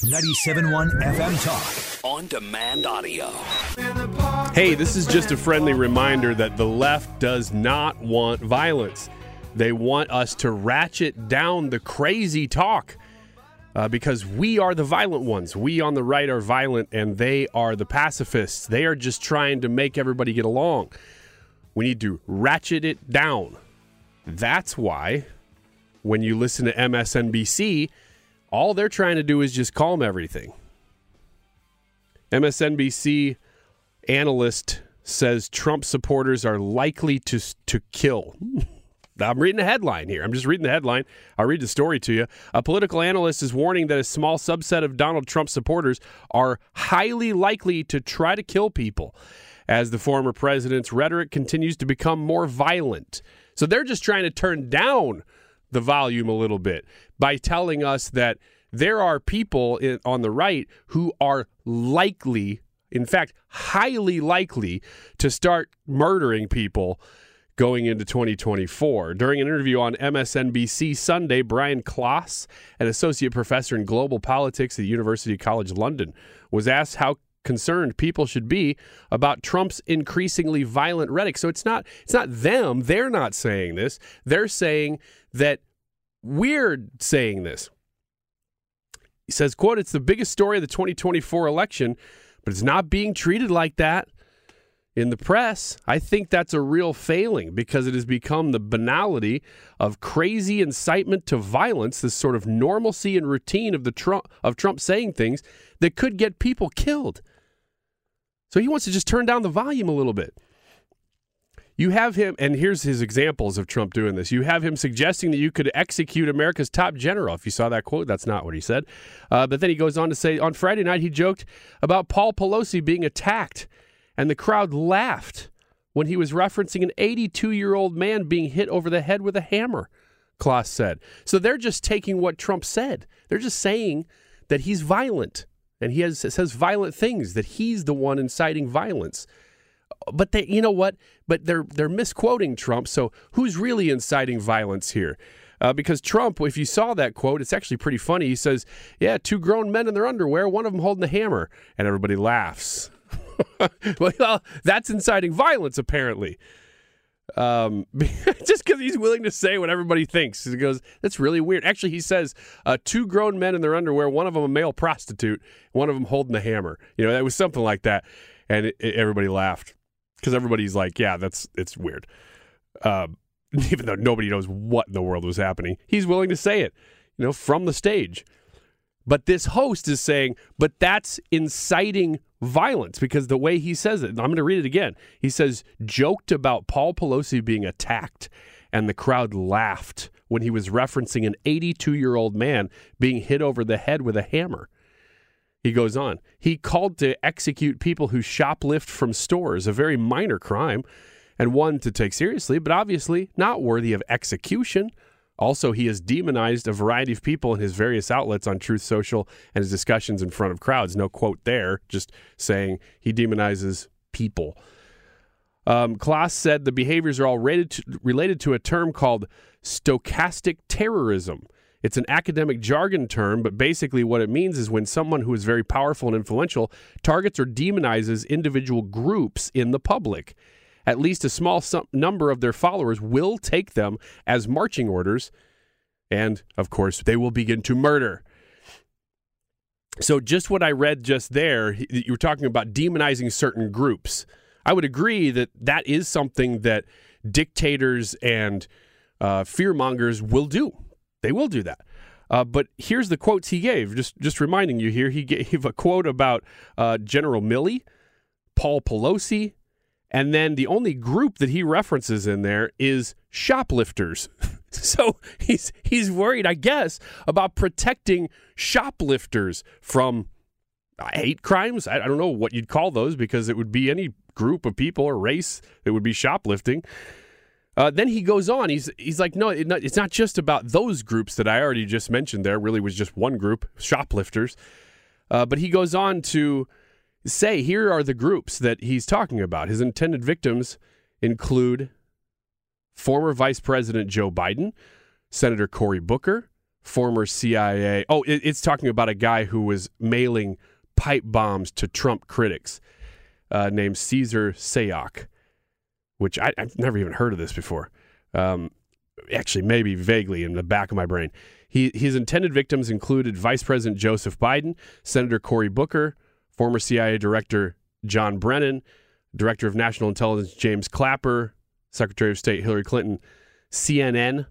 97.1 FM Talk. On demand audio. Hey, this is just a friendly reminder that the left does not want violence. They want us to ratchet down the crazy talk. Uh, because we are the violent ones. We on the right are violent, and they are the pacifists. They are just trying to make everybody get along. We need to ratchet it down. That's why when you listen to MSNBC, all they're trying to do is just calm everything. MSNBC analyst says Trump supporters are likely to to kill. I'm reading the headline here. I'm just reading the headline. I'll read the story to you. A political analyst is warning that a small subset of Donald Trump supporters are highly likely to try to kill people as the former president's rhetoric continues to become more violent. So they're just trying to turn down the volume a little bit by telling us that there are people in, on the right who are likely, in fact, highly likely to start murdering people going into 2024. During an interview on MSNBC Sunday, Brian Klaas, an associate professor in global politics at University College London, was asked how concerned people should be about Trump's increasingly violent rhetoric. So it's not it's not them, they're not saying this. They're saying that we're saying this. He says, quote, it's the biggest story of the 2024 election, but it's not being treated like that in the press, I think that's a real failing because it has become the banality of crazy incitement to violence, this sort of normalcy and routine of the Trump of Trump saying things that could get people killed. So he wants to just turn down the volume a little bit. You have him, and here's his examples of Trump doing this. You have him suggesting that you could execute America's top general. If you saw that quote, that's not what he said. Uh, but then he goes on to say on Friday night, he joked about Paul Pelosi being attacked and the crowd laughed when he was referencing an 82 year old man being hit over the head with a hammer, Klaas said. So they're just taking what Trump said. They're just saying that he's violent and he has, says violent things, that he's the one inciting violence. But they, you know what? But they're they're misquoting Trump. So who's really inciting violence here? Uh, because Trump, if you saw that quote, it's actually pretty funny. He says, "Yeah, two grown men in their underwear, one of them holding a hammer," and everybody laughs. well, that's inciting violence, apparently. Um, just because he's willing to say what everybody thinks. He goes, that's really weird. Actually, he says uh, two grown men in their underwear, one of them a male prostitute, one of them holding a hammer. You know, that was something like that, and it, it, everybody laughed because everybody's like, yeah, that's it's weird. Um, even though nobody knows what in the world was happening, he's willing to say it, you know, from the stage. But this host is saying, but that's inciting violence because the way he says it, I'm going to read it again. He says, joked about Paul Pelosi being attacked, and the crowd laughed when he was referencing an 82 year old man being hit over the head with a hammer. He goes on, he called to execute people who shoplift from stores, a very minor crime and one to take seriously, but obviously not worthy of execution. Also, he has demonized a variety of people in his various outlets on Truth Social and his discussions in front of crowds. No quote there, just saying he demonizes people. Um, Klaas said the behaviors are all related to, related to a term called stochastic terrorism. It's an academic jargon term, but basically what it means is when someone who is very powerful and influential targets or demonizes individual groups in the public at least a small number of their followers will take them as marching orders. And of course, they will begin to murder. So, just what I read just there, you were talking about demonizing certain groups. I would agree that that is something that dictators and uh, fearmongers will do. They will do that. Uh, but here's the quotes he gave. Just just reminding you here, he gave a quote about uh, General Milley, Paul Pelosi, and then the only group that he references in there is shoplifters. so he's he's worried, I guess, about protecting shoplifters from hate crimes. I, I don't know what you'd call those because it would be any group of people or race that would be shoplifting. Uh, then he goes on. He's he's like, no, it not, it's not just about those groups that I already just mentioned. There really was just one group, shoplifters. Uh, but he goes on to say, here are the groups that he's talking about. His intended victims include former Vice President Joe Biden, Senator Cory Booker, former CIA. Oh, it, it's talking about a guy who was mailing pipe bombs to Trump critics, uh, named Cesar Sayoc which I, have never even heard of this before. Um, actually, maybe vaguely in the back of my brain. He, his intended victims included Vice President Joseph Biden, Senator Cory Booker, former CIA Director John Brennan, Director of National Intelligence James Clapper, Secretary of State Hillary Clinton, CNN,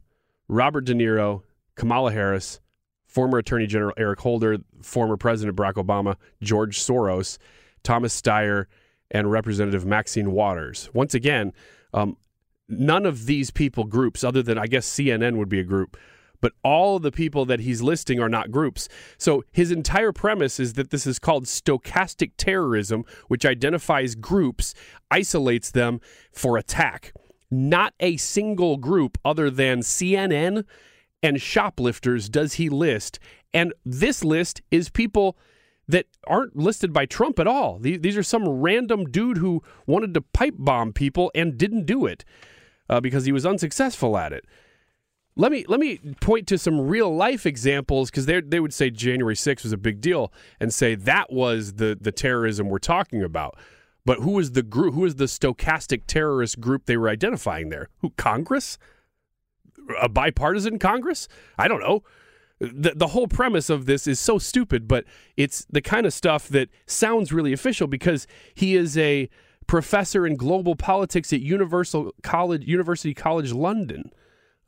Robert De Niro, Kamala Harris, former Attorney General Eric Holder, former President Barack Obama, George Soros, Thomas Steyer, and Representative Maxine Waters. Once again, um, none of these people groups, other than I guess CNN would be a group, but all the people that he's listing are not groups. So his entire premise is that this is called stochastic terrorism, which identifies groups, isolates them for attack. Not a single group other than CNN and shoplifters does he list. And this list is people that aren't listed by Trump at all. These are some random dude who wanted to pipe bomb people and didn't do it uh, because he was unsuccessful at it. Let me let me point to some real life examples because they they would say January 6th was a big deal and say that was the the terrorism we're talking about. But who is the group? Who is the stochastic terrorist group they were identifying there? Who Congress? A bipartisan Congress? I don't know the, the whole premise of this is so stupid, but it's the kind of stuff that sounds really official because he is a professor in global politics at Universal College, University College London.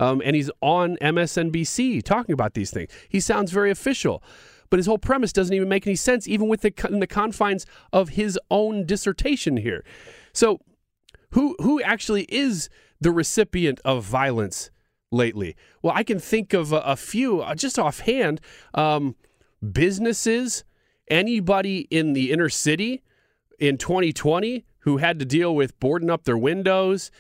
Um, and he's on MSNBC talking about these things. He sounds very official, but his whole premise doesn't even make any sense, even with the in the confines of his own dissertation here. So, who who actually is the recipient of violence lately? Well, I can think of a, a few uh, just offhand. Um, businesses, anybody in the inner city in 2020 who had to deal with boarding up their windows,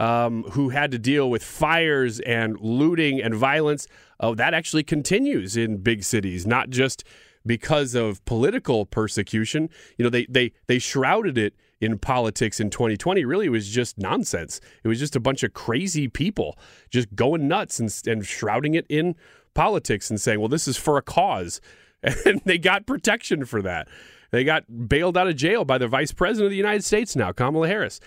um, who had to deal with fires and looting and violence. Oh, that actually continues in big cities, not just because of political persecution. You know, they they they shrouded it in politics in 2020 really was just nonsense. It was just a bunch of crazy people just going nuts and, and shrouding it in politics and saying, well, this is for a cause. And they got protection for that. They got bailed out of jail by the vice president of the United States now, Kamala Harris.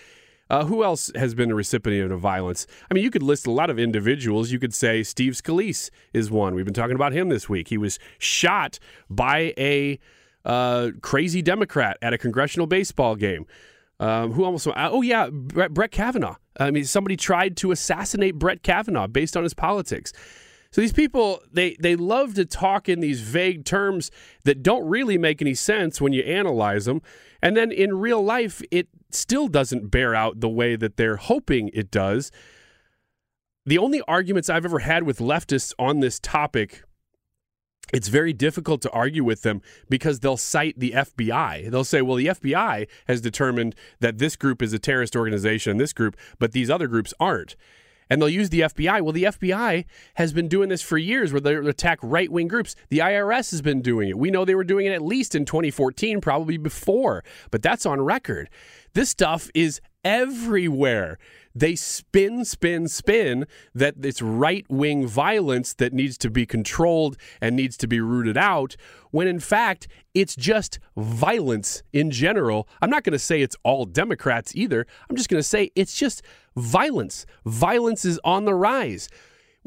Uh, who else has been a recipient of violence? I mean, you could list a lot of individuals. You could say Steve Scalise is one. We've been talking about him this week. He was shot by a uh, crazy Democrat at a congressional baseball game. Um, who almost? Uh, oh yeah, Brett, Brett Kavanaugh. I mean, somebody tried to assassinate Brett Kavanaugh based on his politics. So these people, they they love to talk in these vague terms that don't really make any sense when you analyze them, and then in real life, it still doesn't bear out the way that they're hoping it does. The only arguments I've ever had with leftists on this topic it's very difficult to argue with them because they'll cite the FBI. They'll say, well, the FBI has determined that this group is a terrorist organization, this group, but these other groups aren't. And they'll use the FBI. Well, the FBI has been doing this for years where they attack right wing groups. The IRS has been doing it. We know they were doing it at least in 2014, probably before, but that's on record. This stuff is everywhere they spin, spin, spin that it's right wing violence that needs to be controlled and needs to be rooted out, when in fact, it's just violence in general. I'm not going to say it's all Democrats either. I'm just going to say it's just violence. Violence is on the rise.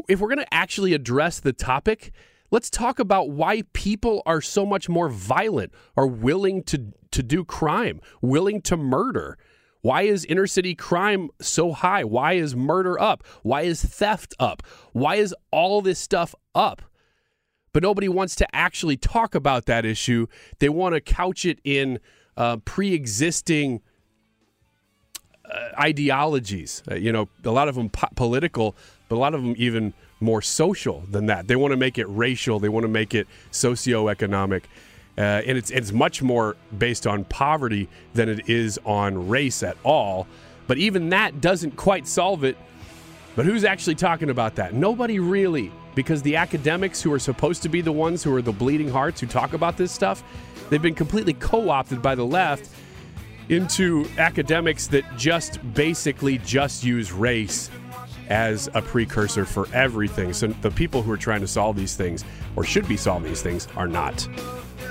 If we're going to actually address the topic, Let's talk about why people are so much more violent, are willing to, to do crime, willing to murder. Why is inner city crime so high? Why is murder up? Why is theft up? Why is all this stuff up? But nobody wants to actually talk about that issue. They want to couch it in uh, pre existing uh, ideologies. Uh, you know, a lot of them po- political, but a lot of them even more social than that. They want to make it racial. They want to make it socioeconomic. Uh, and it's it's much more based on poverty than it is on race at all. But even that doesn't quite solve it. But who's actually talking about that? Nobody really, because the academics who are supposed to be the ones who are the bleeding hearts who talk about this stuff, they've been completely co-opted by the left into academics that just basically just use race as a precursor for everything. So the people who are trying to solve these things or should be solving these things are not.